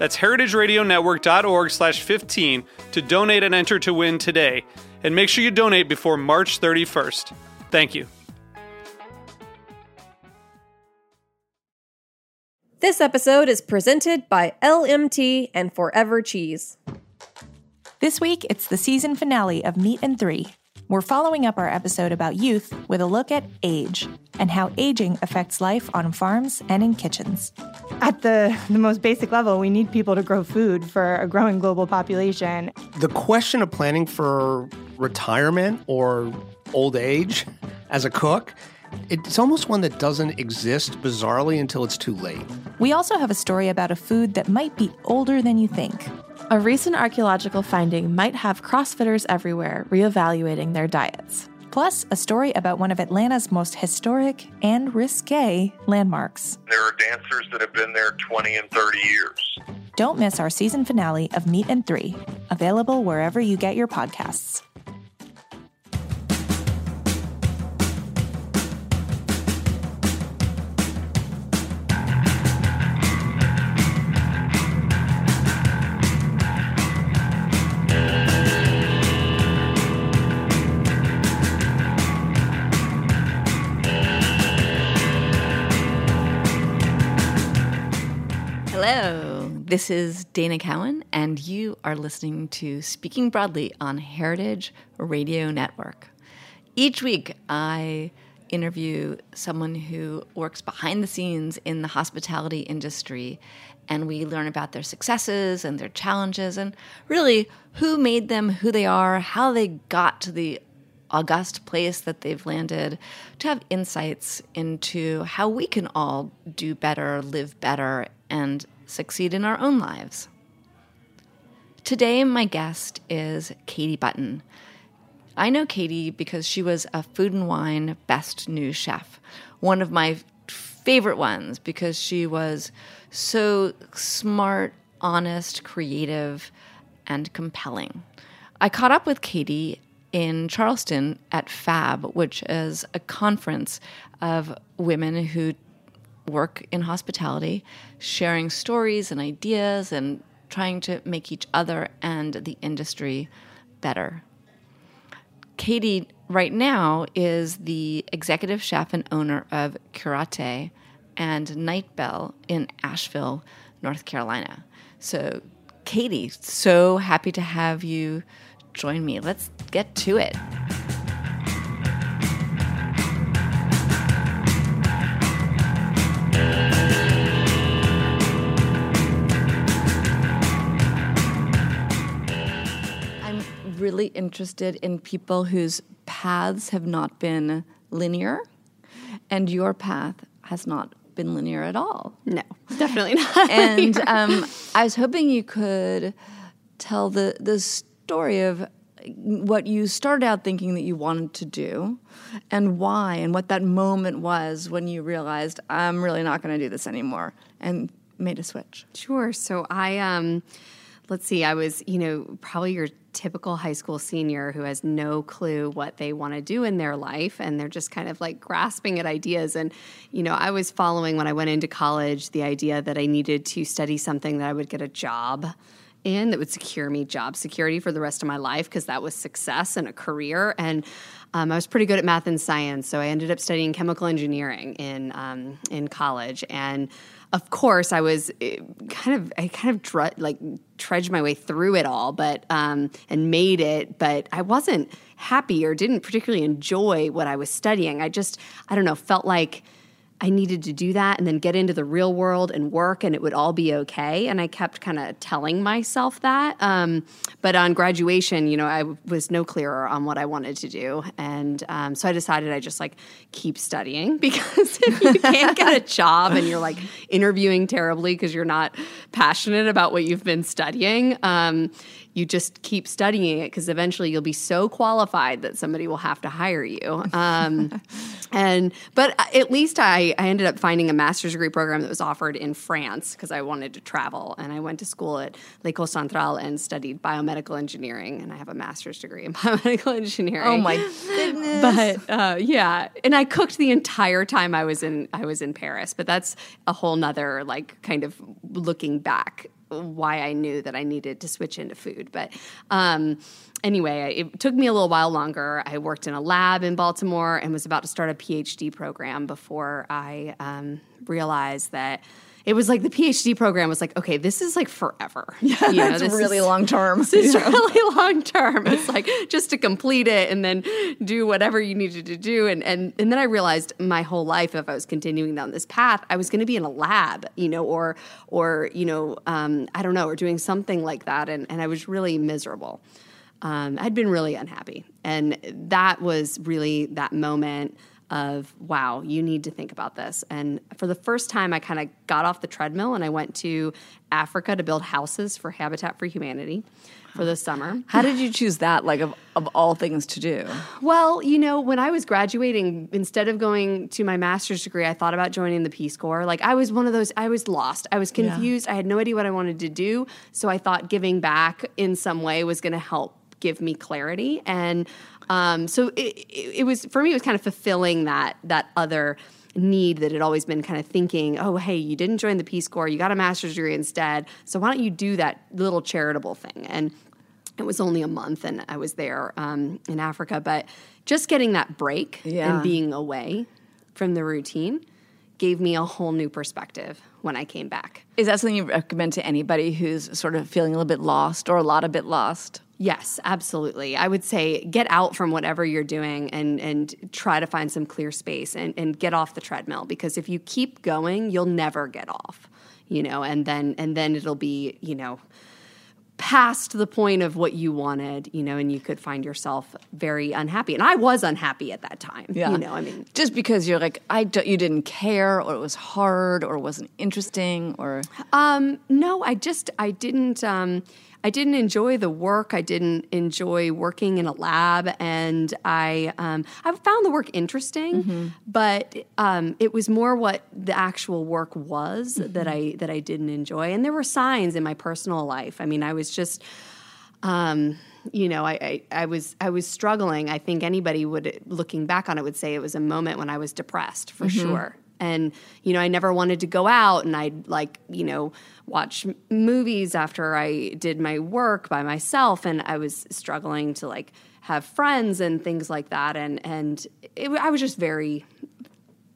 That's heritageradionetwork.org slash 15 to donate and enter to win today. And make sure you donate before March 31st. Thank you. This episode is presented by LMT and Forever Cheese. This week, it's the season finale of Meat and Three. We're following up our episode about youth with a look at age and how aging affects life on farms and in kitchens. At the, the most basic level, we need people to grow food for a growing global population. The question of planning for retirement or old age as a cook it's almost one that doesn't exist bizarrely until it's too late. We also have a story about a food that might be older than you think. A recent archaeological finding might have CrossFitters everywhere reevaluating their diets. Plus, a story about one of Atlanta's most historic and risque landmarks. There are dancers that have been there 20 and 30 years. Don't miss our season finale of Meat and Three, available wherever you get your podcasts. This is Dana Cowin, and you are listening to Speaking Broadly on Heritage Radio Network. Each week, I interview someone who works behind the scenes in the hospitality industry, and we learn about their successes and their challenges, and really who made them who they are, how they got to the august place that they've landed, to have insights into how we can all do better, live better, and succeed in our own lives. Today, my guest is Katie Button. I know Katie because she was a Food and Wine Best New Chef, one of my favorite ones because she was so smart, honest, creative, and compelling. I caught up with Katie in Charleston at FAB, which is a conference of women who work in hospitality, sharing stories and ideas and trying to make each other and the industry better. Katie, right now, is the executive chef and owner of Cúrate and Nightbell in Asheville, North Carolina. So, Katie, so happy to have you join me. Let's get to it. Interested in people whose paths have not been linear, and your path has not been linear at all. No, definitely not. and um, I was hoping you could tell the the story of what you started out thinking that you wanted to do and why and what that moment was when you realized I'm really not going to do this anymore and made a switch. Sure. So I um let's see, I was, you know, probably your typical high school senior who has no clue what they want to do in their life and they're just kind of like grasping at ideas and you know i was following when i went into college the idea that i needed to study something that i would get a job in that would secure me job security for the rest of my life because that was success and a career. And um, I was pretty good at math and science, so I ended up studying chemical engineering in um, in college. And of course, I was eh, kind of I kind of dr- like trudged my way through it all, but um, and made it. But I wasn't happy or didn't particularly enjoy what I was studying. I just I don't know felt like I needed to do that and then get into the real world and work and it would all be okay. And I kept kind of telling myself that. Um, but on graduation, you know, I was no clearer on what I wanted to do. And um, so I decided I just like keep studying because if you can't get a job and you're like interviewing terribly because you're not passionate about what you've been studying, um, you just keep studying it because eventually you'll be so qualified that somebody will have to hire you. Um, and but at least I, I ended up finding a master's degree program that was offered in France because I wanted to travel, and I went to school at l'École Centrale and studied biomedical engineering, and I have a master's degree in biomedical engineering. Oh my goodness! But uh, yeah, and I cooked the entire time I was in I was in Paris, but that's a whole nother like kind of looking back why I knew that I needed to switch into food. But um, anyway, it took me a little while longer. I worked in a lab in Baltimore and was about to start a PhD program before I um, realized that it was like the PhD program was like, okay, this is like forever. Yeah, you know, that's really is, long term. This is yeah. really long term. It's like just to complete it and then do whatever you needed to do. And and and then I realized my whole life, if I was continuing down this path, I was going to be in a lab, you know, or or you know, um, I don't know, or doing something like that. And and I was really miserable. Um, I'd been really unhappy, and that was really that moment of wow you need to think about this. And for the first time i kind of got off the treadmill and i went to africa to build houses for habitat for humanity for the summer. How did you choose that like of, of all things to do? Well you know when i was graduating instead of going to my master's degree i thought about joining the peace corps. Like i was one of those i was lost. I was confused. Yeah. i had no idea what i wanted to do. So i thought giving back in some way was going to help give me clarity. And um, so it, it, it was for me. It was kind of fulfilling that that other need that had always been kind of thinking, oh, hey, you didn't join the Peace Corps, you got a master's degree instead. So why don't you do that little charitable thing? And it was only a month, and I was there um, in Africa, but just getting that break yeah. and being away from the routine gave me a whole new perspective when I came back. Is that something you recommend to anybody who's sort of feeling a little bit lost or a lot a bit lost? Yes, absolutely. I would say get out from whatever you're doing and and try to find some clear space and, and get off the treadmill because if you keep going, you'll never get off. You know, and then and then it'll be, you know, past the point of what you wanted, you know, and you could find yourself very unhappy. And I was unhappy at that time. Yeah. You know, I mean, just because you're like, I don't, you didn't care or it was hard or it wasn't interesting or. Um, no, I just, I didn't, um, I didn't enjoy the work. I didn't enjoy working in a lab, and I um, I found the work interesting, mm-hmm. but um, it was more what the actual work was mm-hmm. that I that I didn't enjoy. And there were signs in my personal life. I mean, I was just. Um, you know, I, I, I, was I was struggling. I think anybody would, looking back on it, would say it was a moment when I was depressed for mm-hmm. sure and you know i never wanted to go out and i'd like you know watch movies after i did my work by myself and i was struggling to like have friends and things like that and and it, i was just very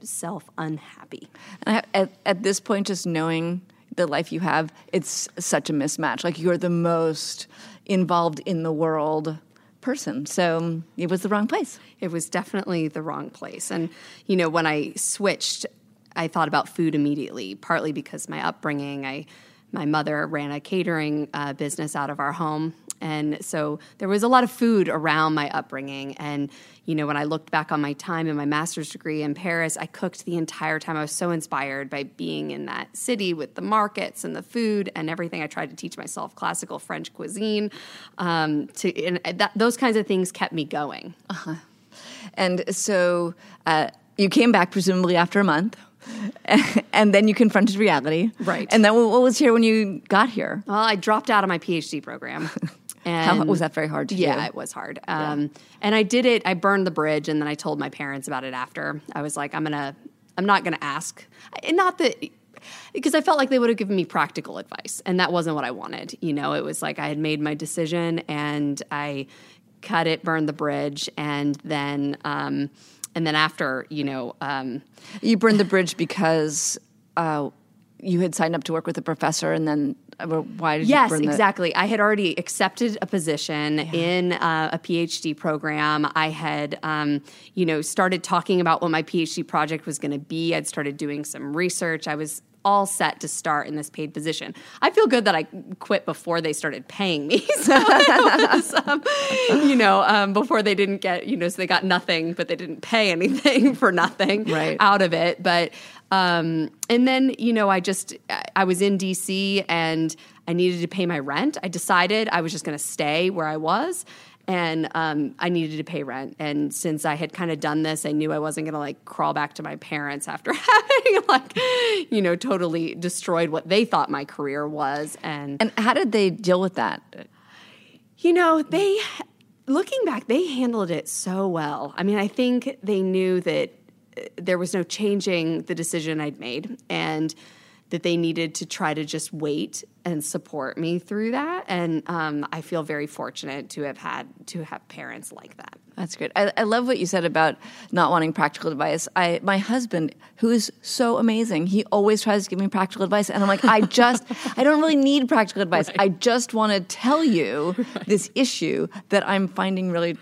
self unhappy and I, at, at this point just knowing the life you have it's such a mismatch like you're the most involved in the world person. So it was the wrong place. It was definitely the wrong place. And, you know, when I switched, I thought about food immediately, partly because my upbringing, I, my mother ran a catering uh, business out of our home. And so there was a lot of food around my upbringing. And, you know, when I looked back on my time in my master's degree in Paris, I cooked the entire time. I was so inspired by being in that city with the markets and the food and everything. I tried to teach myself classical French cuisine. Um, to, and that, those kinds of things kept me going. Uh-huh. And so uh, you came back presumably after a month. and then you confronted reality. Right. And then what was here when you got here? Well, I dropped out of my PhD program. And How, was that very hard to yeah, do? Yeah, it was hard. Um, yeah. And I did it. I burned the bridge, and then I told my parents about it after. I was like, I'm gonna, I'm not gonna ask. Not that because I felt like they would have given me practical advice, and that wasn't what I wanted. You know, it was like I had made my decision and I cut it, burned the bridge, and then um, and then after, you know, um, You burned the bridge because uh, you had signed up to work with a professor, and then uh, why did Yes, you burn the exactly. I had already accepted a position in uh, a PhD program. I had, um, you know, started talking about what my PhD project was going to be. I'd started doing some research. I was all set to start in this paid position. I feel good that I quit before they started paying me. So was, um, you know, um, before they didn't get, you know, so they got nothing, but they didn't pay anything for nothing Right. out of it. But um, and then you know, I just I was in DC and I needed to pay my rent. I decided I was just going to stay where I was. And um, I needed to pay rent, and since I had kind of done this, I knew I wasn't going to like crawl back to my parents after having like, you know, totally destroyed what they thought my career was. And And how did they deal with that? you know, they, looking back, they handled it so well. I mean, I think they knew that uh, there was no changing the decision I'd made and that they needed to try to just wait and support me through that. And um, I feel very fortunate to have had, to have parents like that. That's great. I, I love what you said about not wanting practical advice. I, my husband, who is so amazing, he always tries to give me practical advice, and I'm like, I just, I don't really need practical advice. I just want to tell you this issue that I'm finding really,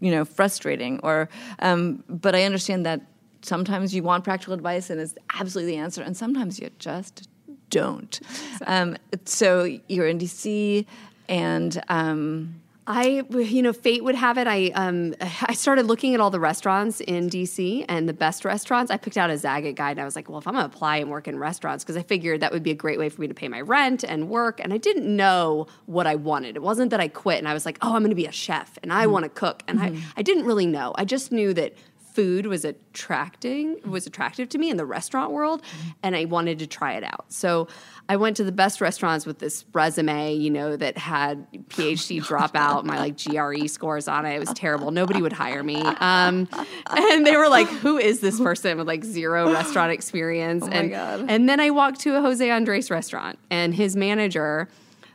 you know, frustrating. Or, um, but I understand that sometimes you want practical advice, and it's absolutely the answer, and sometimes you just don't. Um, so you're in DC, and. Um, I, you know, fate would have it. I, um, I started looking at all the restaurants in DC and the best restaurants. I picked out a Zagat guide, and I was like, well, if I'm going to apply and work in restaurants, because I figured that would be a great way for me to pay my rent and work. And I didn't know what I wanted. It wasn't that I quit and I was like, oh, I'm going to be a chef and I want to cook. And I, I didn't really know. I just knew that food was attracting was attractive to me in the restaurant world and I wanted to try it out. So I went to the best restaurants with this resume, you know, that had PhD dropout, my like GRE scores on it. It was terrible. Nobody would hire me. Um, and they were like, who is this person with like zero restaurant experience? and, and then I walked to a Jose Andres restaurant and his manager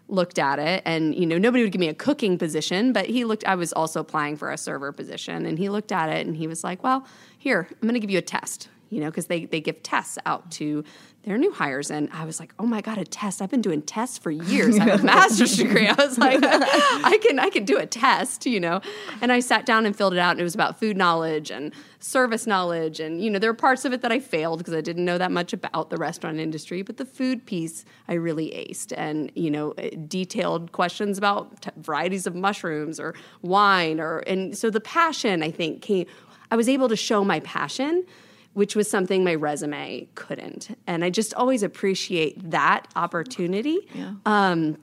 looked at it and you know nobody would give me a cooking position but he looked i was also applying for a server position and he looked at it and he was like well here i'm going to give you a test you know because they, they give tests out to their new hires and i was like oh my god a test. I've been doing tests for years. I have a master's degree. I was like i can i can do a test you know? And i sat down and filled it out and it was about food knowledge and service knowledge and you know there were parts of it that i failed because i didn't know that much about the restaurant industry but the food piece i really aced and you know eh, detailed questions about t- varieties of mushrooms or wine or and so the passion i think came i was able to show my passion which was something my resume couldn't and i just always appreciate that opportunity um,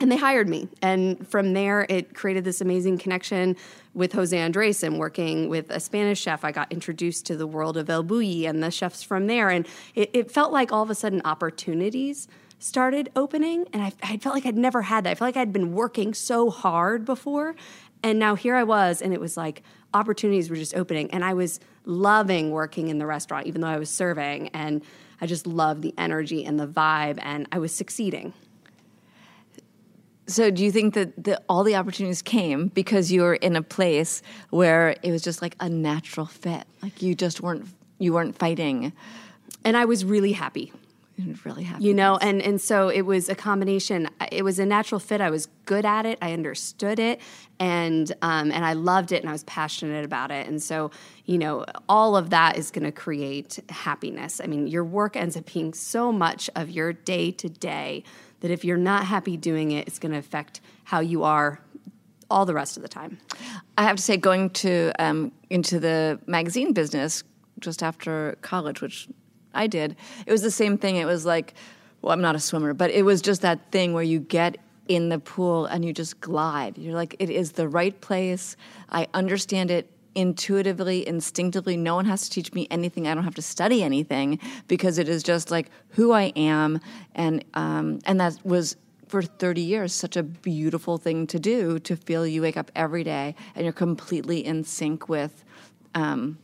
and they hired me. And from there, it created this amazing connection with Jose Andres and working with a Spanish chef. I got introduced to the world of El Bulli and the chefs from there. And it, it felt like all of a sudden opportunities started opening. And I, I felt like I'd never had that. I felt like I'd been working so hard before. And now here I was, and it was like opportunities were just opening. And I was loving working in the restaurant, even though I was serving. And I just loved the energy and the vibe, and I was succeeding. So, do you think that the, all the opportunities came because you were in a place where it was just like a natural fit? Like you just weren't you weren't fighting. And I was really happy. Really happy. you know and and so it was a combination. It was a natural fit. I was good at it. I understood it. And um, and i loved it and i was passionate about it. And so you know all of that is going to create happiness. I mean your work ends up being so much of your day to day that if you're not happy doing it it's going to affect how you are all the rest of the time. I have to say, going to um, into the magazine business just after college, which I did, it was the same thing. It was like, well, I'm not a swimmer, but it was just that thing where you get in the pool and you just glide. You're like, it is the right place. I understand it intuitively, instinctively. No one has to teach me anything. I don't have to study anything because it is just like who I am, and um, and that was for 30 years such a beautiful thing to do to feel you wake up every day and you're completely in sync with um,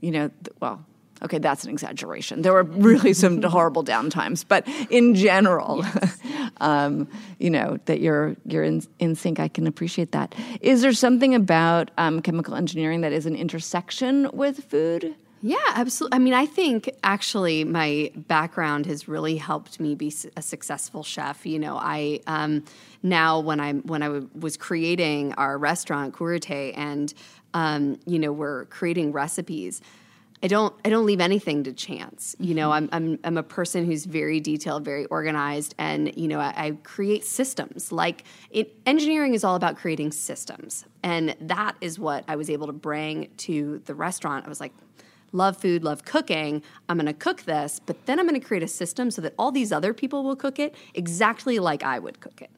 you know well Okay, that's an exaggeration. There were really some horrible downtimes, but in general, um, you know that you're you're in, in sync. I can appreciate that. Is there something about um, chemical engineering that is an intersection with food? Yeah, absolutely. I mean, I think actually my background has really helped me be a successful chef. You know, I um, now when I when I was creating our restaurant Cúrate, and um, you know, we're creating recipes. I don't I don't leave anything to chance. You know, I'm I'm I'm a person who's very detailed, very organized, and you know, I, I create systems. Like it, engineering is all about creating systems, and that is what I was able to bring to the restaurant. I was like, love food, love cooking. I'm going to cook this, but then I'm going to create a system so that all these other people will cook it exactly like I would cook it.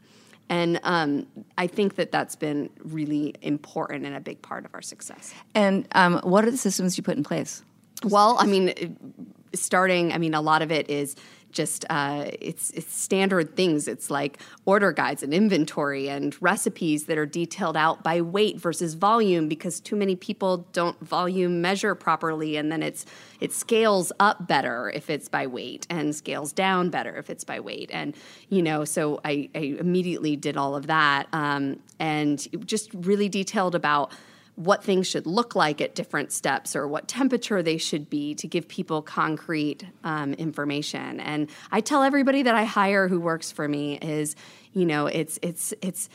And um, I think that that's been really important and a big part of our success. And um, what are the systems you put in place? Well, I mean, starting, I mean, a lot of it is just uh, it's it's standard things. It's like order guides and inventory and recipes that are detailed out by weight versus volume because too many people don't volume measure properly, and then it's it scales up better if it's by weight and scales down better if it's by weight. And you know, so I, I immediately did all of that um, and just really detailed about what things should look like at different steps or what temperature they should be to give people concrete um, information. And i tell everybody that i hire who works for me is you know it's it's it's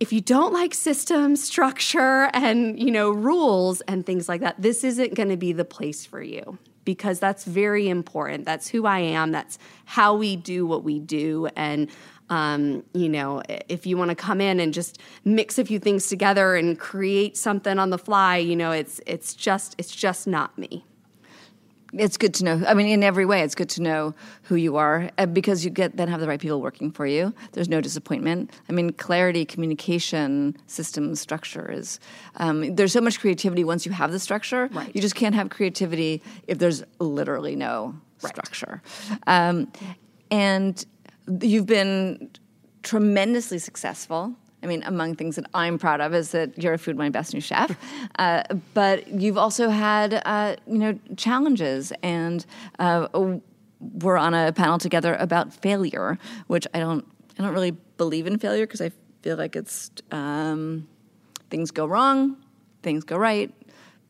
if you don't like system structure and you know rules and things like that this isn't going to be the place for you because that's very important. That's who i am. That's how we do what we do. And um, you know, if you want to come in and just mix a few things together and create something on the fly, you know, it's it's just it's just not me. It's good to know. I mean, in every way, it's good to know who you are uh, because you get then have the right people working for you. There's no disappointment. I mean, clarity, communication, system structure is. Um, there's so much creativity once you have the structure. Right. You just can't have creativity if there's literally no right. structure. Um, and you've been tremendously successful. I mean, among things that I'm proud of is that you're a Food My Best New Chef, uh, but you've also had uh, you know challenges, and uh, we're on a panel together about failure, which I don't I don't really believe in failure because I feel like it's um, things go wrong, things go right,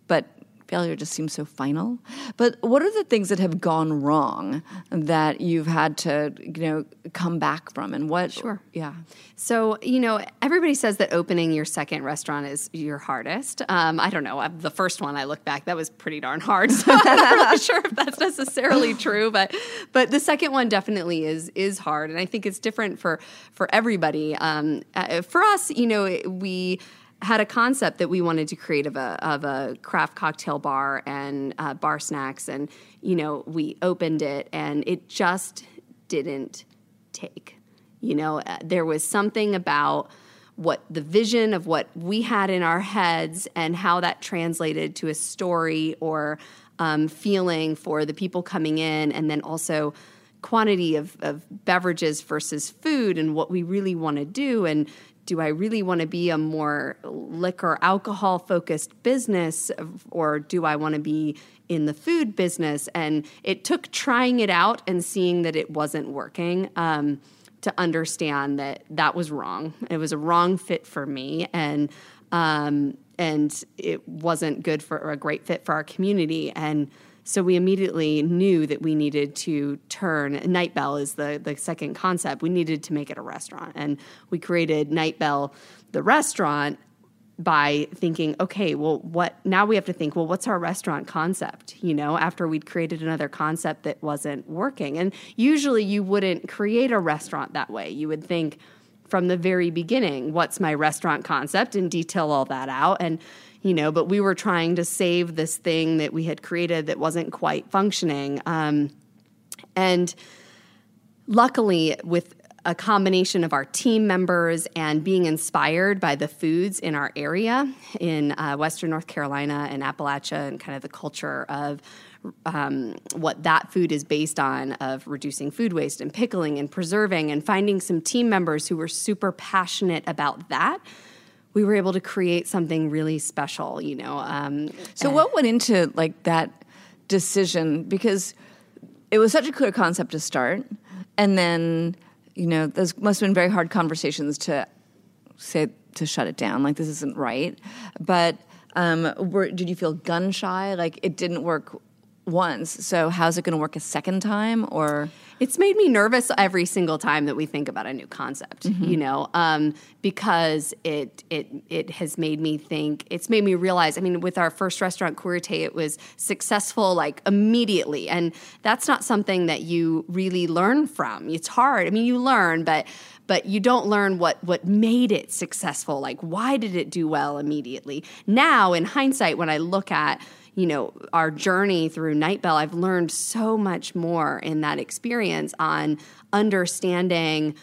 but failure just seems so final. But what are the things that have gone wrong that you've had to, you know, come back from and what Sure. Yeah. So, you know, everybody says that opening your second restaurant is your hardest. Um, I don't know. The first one I look back, that was pretty darn hard. So I'm not really sure if that's necessarily true, but but the second one definitely is is hard, and I think it's different for for everybody. Um, uh, for us, you know, we had a concept that we wanted to create of a of a craft cocktail bar and uh, bar snacks, and you know we opened it, and it just didn't take. You know, uh, there was something about what the vision of what we had in our heads and how that translated to a story or um, feeling for the people coming in, and then also quantity of, of beverages versus food and what we really want to do and do I really want to be a more liquor, alcohol focused business, or do I want to be in the food business? And it took trying it out and seeing that it wasn't working. Um, to understand that that was wrong. It was a wrong fit for me, and um, and it wasn't good for a great fit for our community. And so we immediately knew that we needed to turn Nightbell is the the second concept. We needed to make it a restaurant, and we created Nightbell, the restaurant, by thinking, okay, well, what now we have to think, well, what's our restaurant concept? You know, after we'd created another concept that wasn't working, and usually you wouldn't create a restaurant that way. You would think from the very beginning, what's my restaurant concept, and detail all that out and you know, but we were trying to save this thing that we had created that wasn't quite functioning. Um, and luckily, with a combination of our team members and being inspired by the foods in our area in uh, Western North Carolina and Appalachia and kind of the culture of um, what that food is based on of reducing food waste and pickling and preserving and finding some team members who were super passionate about that we were able to create something really special, you know. Um, so, what went into like that decision because it was such a clear concept to start, and then you know those must have been very hard conversations to say to shut it down. Like this isn't right, but um, were, did you feel gun shy? Like it didn't work once, so how's it going to work a second time? Or It's made me nervous every single time that we think about a new concept, you know, um, because it it it has made me think. It's made me realize. I mean, with our first restaurant, Cúrate, it was successful like immediately, and that's not something that you really learn from. It's hard. I mean, you learn, but but you don't learn what what made it successful. Like, why did it do well immediately? Now, in hindsight, when I look at you know our journey through Nightbell, I've learned so much more in that experience on understanding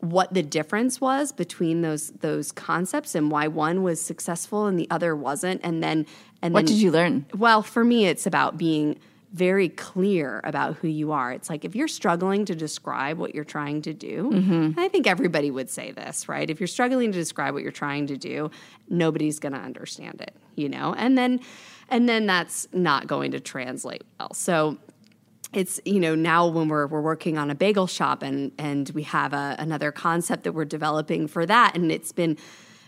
what the difference was between those those concepts and why one was successful and the other wasn't and then and what then, did you learn? well for me it's about being very clear about who you are it's like if you're struggling to describe what you're trying to do Mm-hmm. i think everybody would say this right if you're struggling to describe what you're trying to do nobody's going to understand it you know and then and then that's not going to translate well. So it's you know now when we're we're working on a bagel shop and and we have a, another concept that we're developing for that and it's been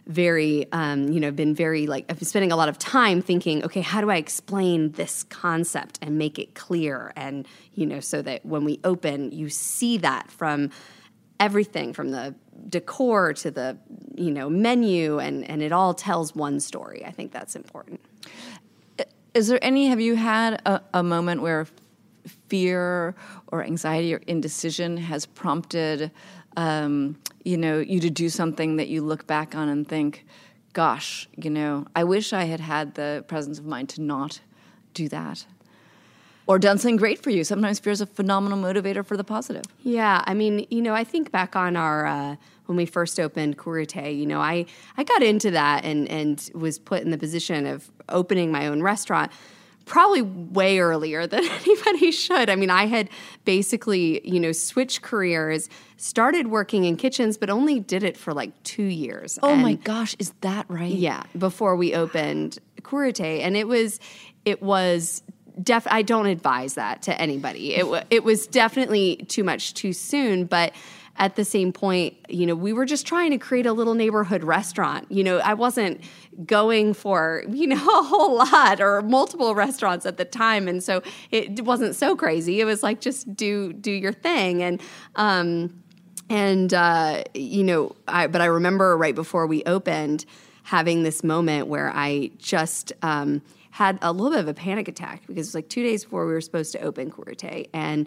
very um, you know been very like i've been spending a lot of time thinking okay how do i explain this concept and make it clear? And you know so that when we open you see that from everything from the decor to the you know menu and and it all tells one story. I think that's important Is there any? Have you had a, a moment where fear or anxiety or indecision has prompted, um, you know, you to do something that you look back on and think, "Gosh, you know, I wish I had had the presence of mind to not do that." Or done something great for you. Sometimes fear is a phenomenal motivator for the positive. Yeah, I mean, you know, I think back on our uh, when we first opened Cúrate. You know, I I got into that and and was put in the position of opening my own restaurant probably way earlier than anybody should. I mean, I had basically, you know, switched careers, started working in kitchens, but only did it for like two years. Oh my gosh, is that right? yeah, before we opened Cúrate, and it was it was def. I don't advise that to anybody. It wa it was definitely too much too soon, but. At the same point, you know, we were just trying to create a little neighborhood restaurant. You know, I wasn't going for, you know, a whole lot or multiple restaurants at the time. And so it wasn't so crazy. It was like just do do your thing. And um and uh, you know, I but I remember right before we opened having this moment where I just um, had a little bit of a panic attack because it was like two days before we were supposed to open Cúrate, and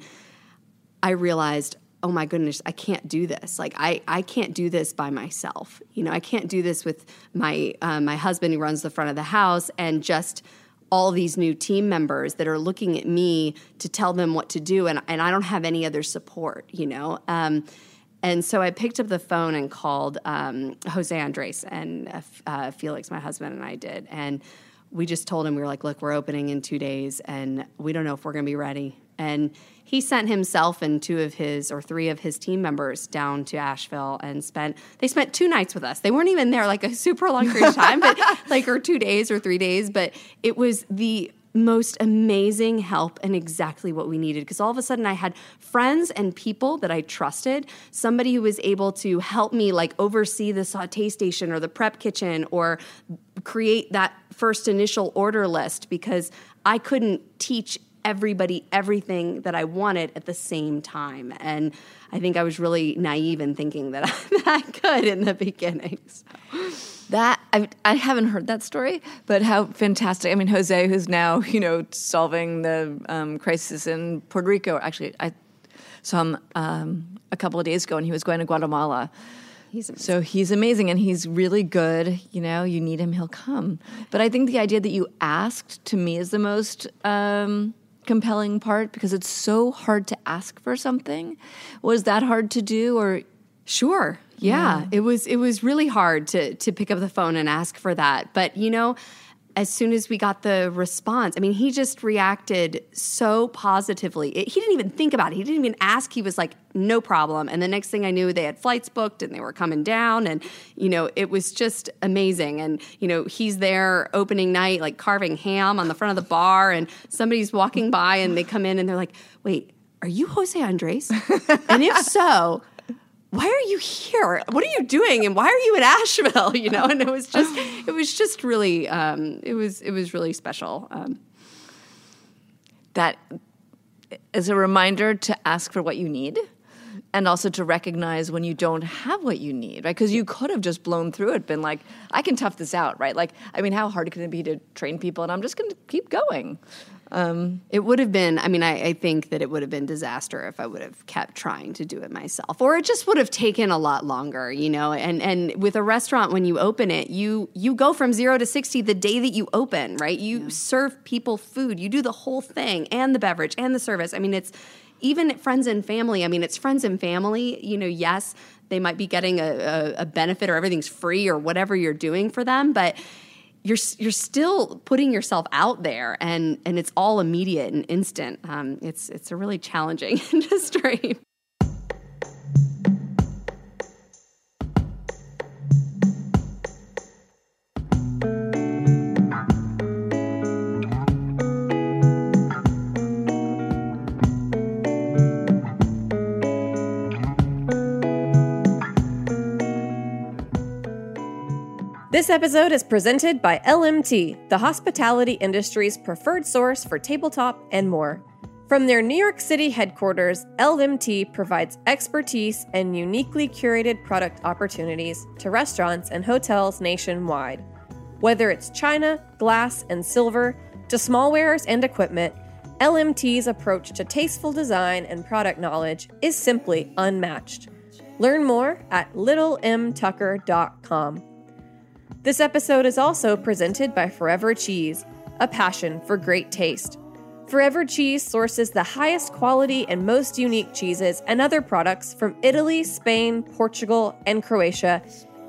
I realized, oh my goodness, I can't do this. Like I, I can't do this by myself. You know, I can't do this with my uh, my husband who runs the front of the house and just all these new team members that are looking at me to tell them what to do, and and I don't have any other support. You know. Um, and so I picked up the phone and called um, Jose Andres and uh, uh, Felix, my husband, and I did. And we just told him, we were like, look, we're opening in two days and we don't know if we're going to be ready. And he sent himself and two of his or three of his team members down to Asheville and spent, they spent two nights with us. They weren't even there like a super long period of time, but like, or two days or three days. But it was the most amazing help and exactly what we needed because all of a sudden I had friends and people that I trusted, somebody who was able to help me like oversee the saute station or the prep kitchen or create that first initial order list because I couldn't teach everybody everything that I wanted at the same time. And I think I was really naive in thinking that I, could in the beginning. So. That I, I haven't heard that story, but how fantastic! I mean, Jose, who's now you know solving the um, crisis in Puerto Rico. Actually, I saw him um, a couple of days ago, and he was going to Guatemala. He's. So he's amazing, and he's really good. You know, you need him, he'll come. But I think the idea that you asked to me is the most um, compelling part because it's so hard to ask for something. Was that hard to do, or Sure. Yeah. It was it was really hard to to pick up the phone and ask for that. But you know, as soon as we got the response, I mean, he just reacted so positively. It, he didn't even think about it. He didn't even ask. He was like, no problem. And the next thing I knew, they had flights booked and they were coming down. And, you know, it was just amazing. And, you know, he's there opening night, like carving ham on the front of the bar. And somebody's walking by and they come in and they're like, wait, are you Jose Andres? and if so, why are you here? What are you doing? And why are you in Asheville? You know, and it was just, it was just really, um, it was, it was really special. Um, that is a reminder to ask for what you need and also to recognize when you don't have what you need, right? Because you could have just blown through it, been like, I can tough this out, right? Like, I mean, how hard can it be to train people? And I'm just going to keep going. Um, it would have been, I mean, I, I, think that it would have been disaster if I would have kept trying to do it myself, or it just would have taken a lot longer, you know. And and with a restaurant, when you open it, you you go from zero to sixty the day that you open, right? You yeah. serve people food, you do the whole thing, and the beverage and the service. I mean, it's even friends and family. I mean, it's friends and family. You know, yes, they might be getting a, a, a benefit or everything's free or whatever you're doing for them, but you're you're still putting yourself out there, and and it's all immediate and instant. Um, it's it's a really challenging industry. This episode is presented by LMT, the hospitality industry's preferred source for tabletop and more. From their New York City headquarters, LMT provides expertise and uniquely curated product opportunities to restaurants and hotels nationwide. Whether it's china, glass, and silver, to smallwares and equipment, LMT's approach to tasteful design and product knowledge is simply unmatched. Learn more at littlemtucker.com. This episode is also presented by Forever Cheese, a passion for great taste. Forever Cheese sources the highest quality and most unique cheeses and other products from Italy, Spain, Portugal, and Croatia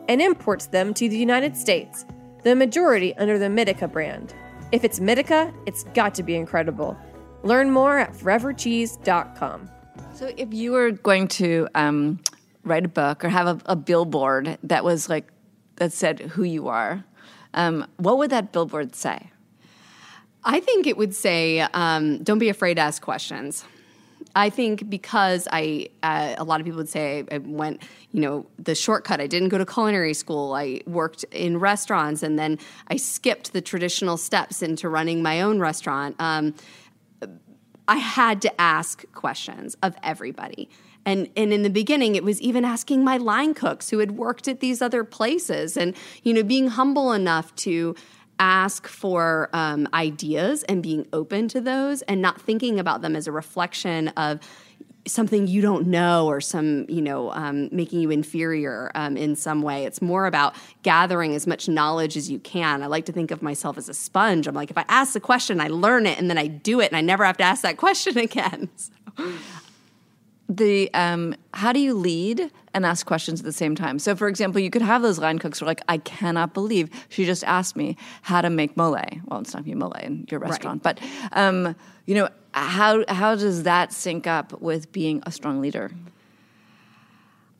and imports them to the United States, the majority under the Mitica brand. If it's Mitica, it's got to be incredible. Learn more at forevercheese.com. So, if you were going to um, write a book or have a, a billboard that was like that said who you are, um, what would that billboard say? I think it would say, um, "Don't be afraid to ask questions." I think because I, uh, a lot of people would say I went, you know, the shortcut. I didn't go to culinary school. I worked in restaurants, and then I skipped the traditional steps into running my own restaurant. Um, I had to ask questions of everybody. And, and in the beginning, it was even asking my line cooks who had worked at these other places and, you know, being humble enough to ask for um, ideas and being open to those and not thinking about them as a reflection of something you don't know or some you know um, making you inferior um, in some way. It's more about gathering as much knowledge as you can. I like to think of myself as a sponge. I'm like if i ask a question i learn it and then i do it and i never have to ask that question again. So the um, how do you lead and ask questions at the same time? So, for example, you could have those line cooks who are like, "I cannot believe she just asked me how to make mole." Well, it's not be mole in your restaurant, right. but um, you know, how how does that sync up with being a strong leader?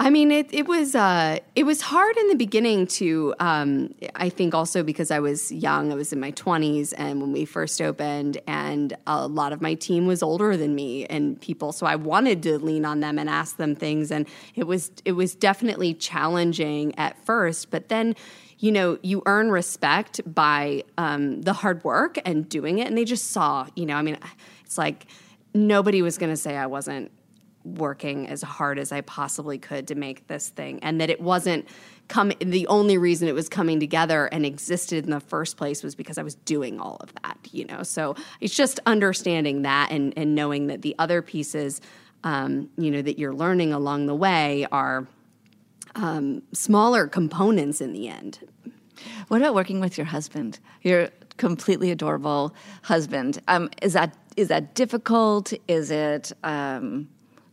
I mean, it it was uh, it was hard in the beginning to. Um, I think also because I was young, I was in my twenties, and when we first opened, and a lot of my team was older than me and people, so I wanted to lean on them and ask them things, and it was it was definitely challenging at first, but then. You know, you earn respect by um, the hard work and doing it, and they just saw. You know, I mean, it's like nobody was going to say I wasn't working as hard as I possibly could to make this thing, and that it wasn't come. The only reason it was coming together and existed in the first place was because I was doing all of that. You know, so it's just understanding that and and knowing that the other pieces, um, you know, that you're learning along the way are um, smaller components in the end. What about working with your husband? Your completely adorable husband. Um, is that is that difficult? Is it um,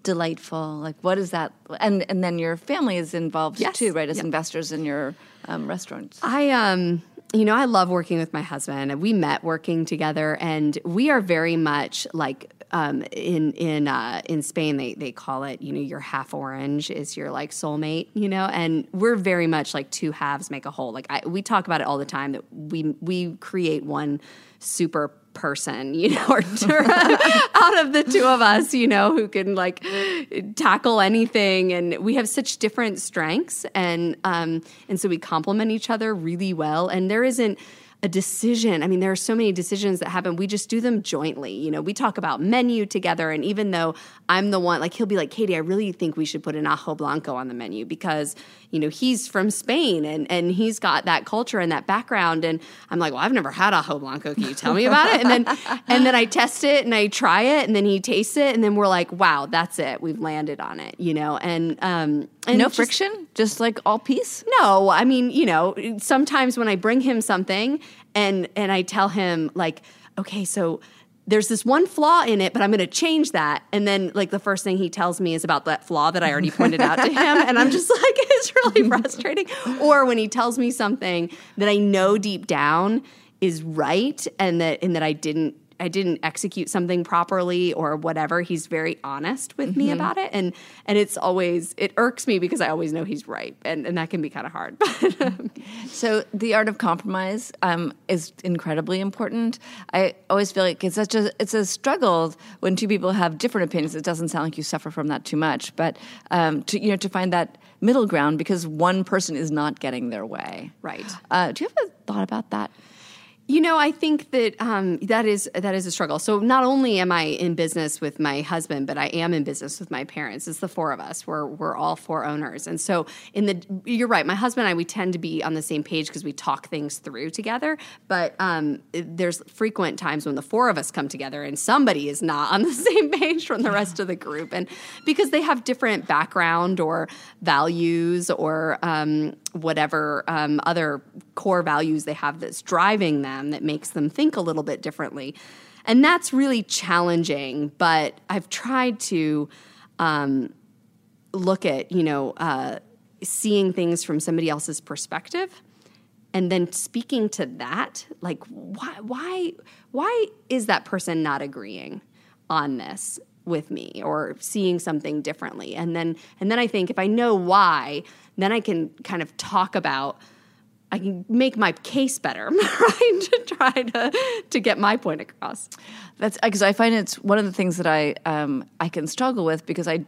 delightful? Like, what is that? And and then your family is involved yes. too, right? As investors in your um, restaurants. I um you know, I love working with my husband. We met working together, and we are very much like um, in in uh, in Spain. They they call it, you know, your half orange is your like soulmate, you know, and we're very much like two halves make a whole. Like I, we talk about it all the time that we we create one super person, you know, or, out of the two of us, you know, who can like tackle anything. And we have such different strengths, and um, and so we complement each other really well. And there isn't a decision. I mean, there are so many decisions that happen. We just do them jointly. You know, we talk about menu together. And even though I'm the one, like, he'll be like, Katie, I really think we should put an ajo blanco on the menu because, you know, he's from Spain and, and he's got that culture and that background. And I'm like, well, I've never had ajo blanco. Can you tell me about it? And then, and then I test it and I try it and then he tastes it. And then we're like, wow, that's it. We've landed on it, you know? And, um, and no just- friction, just like all peace. no, I mean, you know, sometimes when I bring him something and and I tell him like, okay, so there's this one flaw in it, but I'm going to change that. And then like the first thing he tells me is about that flaw that I already pointed out to him and I'm just like it's really frustrating. Or when he tells me something that I know deep down is right and that and that I didn't I didn't execute something properly or whatever. He's very honest with me about it, and and it's always it irks me because I always know he's right, and and that can be kind of hard. But um, So the art of compromise um, is incredibly important. I always feel like it's such a it's a struggle when two people have different opinions. It doesn't sound like you suffer from that too much, but um, to you know to find that middle ground because one person is not getting their way. Right. Uh, do you have a thought about that? You know, I think that um, that is that is a struggle. So not only am I in business with my husband, but I am in business with my parents. It's the four of us. We're we're all four owners, and so in the you're right. My husband and I we tend to be on the same page because we talk things through together. But um, there's frequent times when the four of us come together and somebody is not on the same page from the rest of the group, and because they have different background or values or um, whatever um, other core values they have that's driving them that makes them think a little bit differently. And that's really challenging, but I've tried to um, look at, you know, uh, seeing things from somebody else's perspective and then speaking to that like why why why is that person not agreeing on this with me or seeing something differently and then and then i think if i know why then i can kind of talk about i can make my case better right to try to to get my point across That's because I find it's one of the things that I um, I can struggle with because I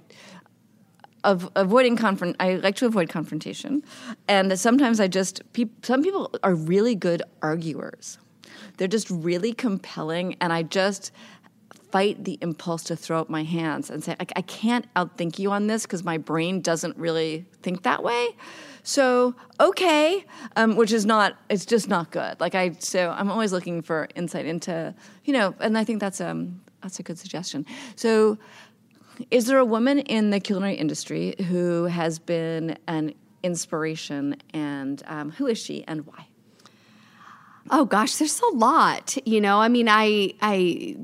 of avoiding confront. I like to avoid confrontation, and sometimes I just peop, some people are really good arguers. They're just really compelling, and I just fight the impulse to throw up my hands and say, I, I can't outthink you on this because my brain doesn't really think that way. So okay, um, which is not. It's just not good. Like I, so I'm always looking for insight into, you know, and I think that's um that's a good suggestion. So, is there a woman in the culinary industry who has been an inspiration, and um, who is she, and why? Oh gosh, there's a lot. You know, I mean, I, I,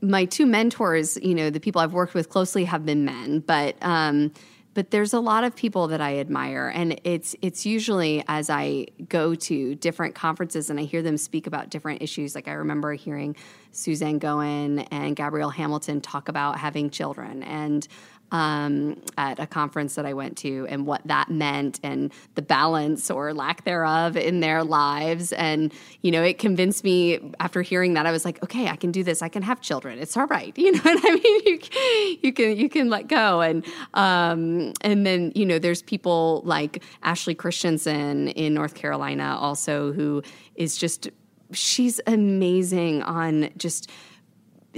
my two mentors, you know, the people I've worked with closely have been men, but, um, but there's a lot of people that I admire, and it's it's usually as I go to different conferences and I hear them speak about different issues. Like I remember hearing Suzanne Goin and Gabrielle Hamilton talk about having children, and um, at a conference that I went to and what that meant and the balance or lack thereof in their lives. And, you know, it convinced me after hearing that, I was like, okay, I can do this. I can have children. It's all right. You know what I mean? You, you can, you can let go. And, um, and then, you know, there's people like Ashley Christensen in North Carolina also who is just, she's amazing on just,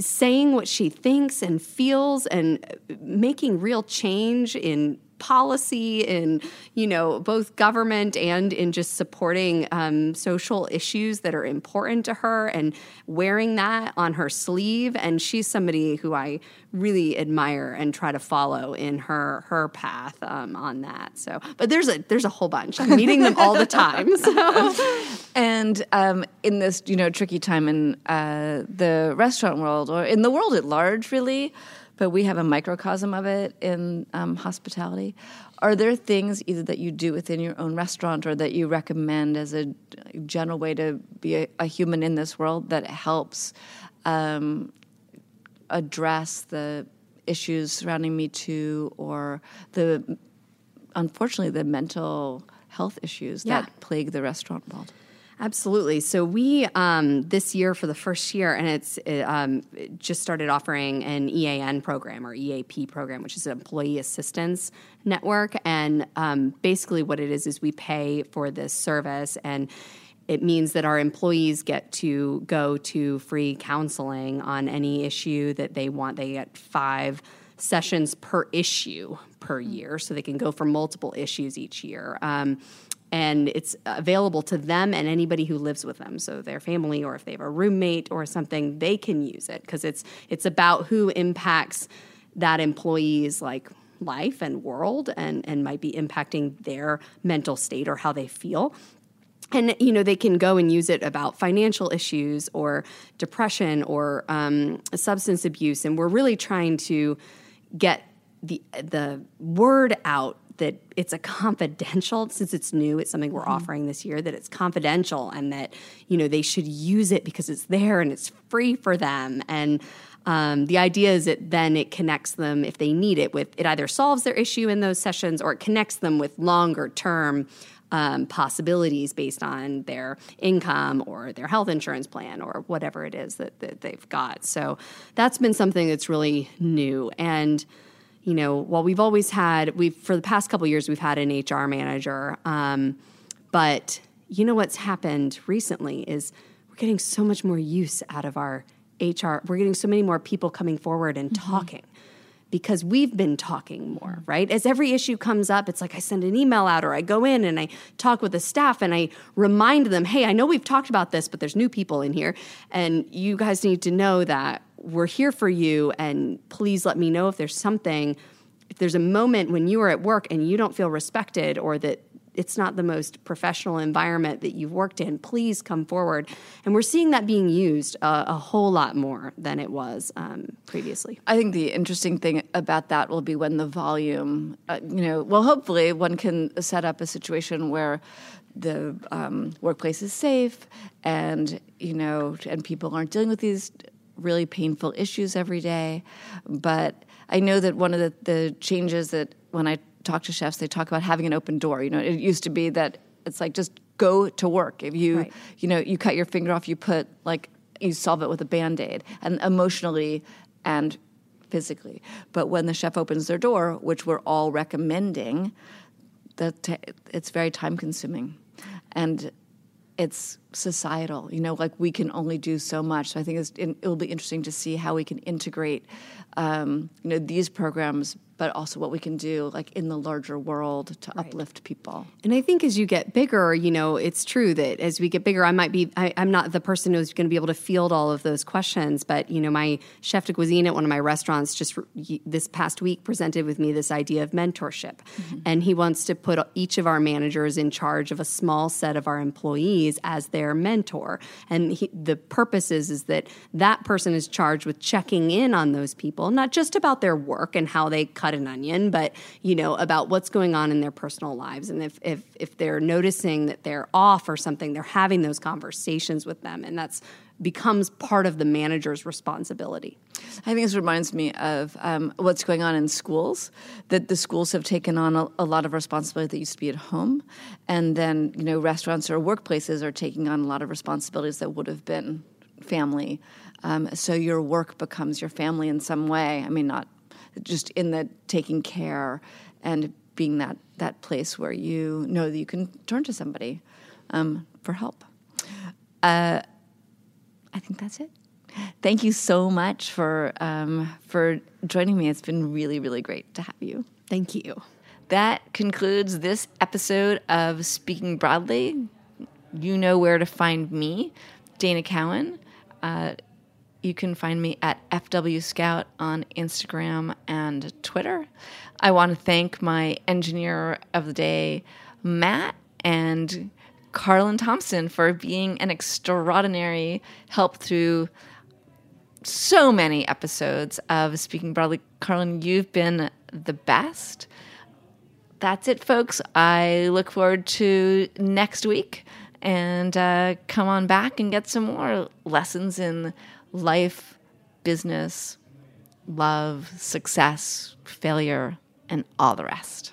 saying what she thinks and feels and uh, making real change in policy in you know both government and in just supporting um, social issues that are important to her and wearing that on her sleeve. And she's somebody who i really admire and try to follow in her her path um, on that. So but there's a there's a whole bunch. I'm meeting them all the time so. And um, in this, you know, tricky time in uh, the restaurant world or in the world at large, really, but we have a microcosm of it in um, hospitality. Are there things either that you do within your own restaurant or that you recommend as a general way to be a, a human in this world that helps um, address the issues surrounding Me Too or the, unfortunately, the mental health issues Yeah. that plague the restaurant world? Absolutely. So we um, this year for the first year, and it's it, um, it just started offering an EAN program or EAP program, which is an employee assistance network. And um, basically, what it is is we pay for this service, and it means that our employees get to go to free counseling on any issue that they want. They get five sessions per issue per year, so they can go for multiple issues each year. Um, and it's available to them and anybody who lives with them. So their family or if they have a roommate or something they can use it because it's it's about who impacts that employee's like life and world and and might be impacting their mental state or how they feel. And you know they can go and use it about financial issues or depression or um, substance abuse. And we're really trying to get the the word out that it's a confidential since it's new it's something we're offering this year that it's confidential and that you know they should use it because it's there and it's free for them and um, the idea is that then it connects them if they need it with it either solves their issue in those sessions or it connects them with longer term um, possibilities based on their income or their health insurance plan or whatever it is that, that they've got. So that's been something that's really new. And, you know, while we've always had, we've, for the past couple years, we've had an HR manager. Um, but you know what's happened recently is we're getting so much more use out of our HR. We're getting so many more people coming forward and talking because we've been talking more, right? As every issue comes up, it's like I send an email out or I go in and I talk with the staff and I remind them, hey, I know we've talked about this, but there's new people in here. And you guys need to know that we're here for you. And please let me know if there's something, if there's a moment when you are at work and you don't feel respected or that it's not the most professional environment that you've worked in, please come forward. And we're seeing that being used uh, a whole lot more than it was um, previously. I think the interesting thing about that will be when the volume, uh, you know, well, hopefully one can set up a situation where the um, workplace is safe and, you know, and people aren't dealing with these really painful issues every day. But I know that one of the, the changes that when I talk to chefs, they talk about having an open door. You know, it used to be that it's like just go to work. If you, Right. you know, you cut your finger off, you put like you solve it with a band aid, and emotionally and physically. But when the chef opens their door, which we're all recommending, that it's very time consuming, and it's societal. You know, like we can only do so much. So I think it's, it will be interesting to see how we can integrate, um, you know, these programs, but also what we can do like in the larger world to uplift people. And I think as you get bigger, you know, it's true that as we get bigger, I might be, I, I'm not the person who's going to be able to field all of those questions. But, you know, my chef de cuisine at one of my restaurants just this past week presented with me this idea of mentorship. And he wants to put each of our managers in charge of a small set of our employees as their mentor. And he, the purpose is, is that that person is charged with checking in on those people, not just about their work and how they cut an onion, but you know about what's going on in their personal lives. And if if if they're noticing that they're off or something, they're having those conversations with them, and that's becomes part of the manager's responsibility. I think this reminds me of um, what's going on in schools. That the schools have taken on a, a lot of responsibility that used to be at home, and then you know restaurants or workplaces are taking on a lot of responsibilities that would have been family. Um, so your work becomes your family in some way. I mean, not just in the taking care and being that that place where you know that you can turn to somebody um, for help. Uh, I think that's it. Thank you so much for um, for joining me. It's been really, really great to have you. Thank you. That concludes this episode of Speaking Broadly. You know where to find me, Dana Cowin. Uh, you can find me at FW Scout on Instagram and Twitter. I want to thank my engineer of the day, Matt, and Carlin Thompson for being an extraordinary help through so many episodes of Speaking Broadly. Carlin, you've been the best. That's it, folks. I look forward to next week and uh, come on back and get some more lessons in life, business, love, success, failure, and all the rest.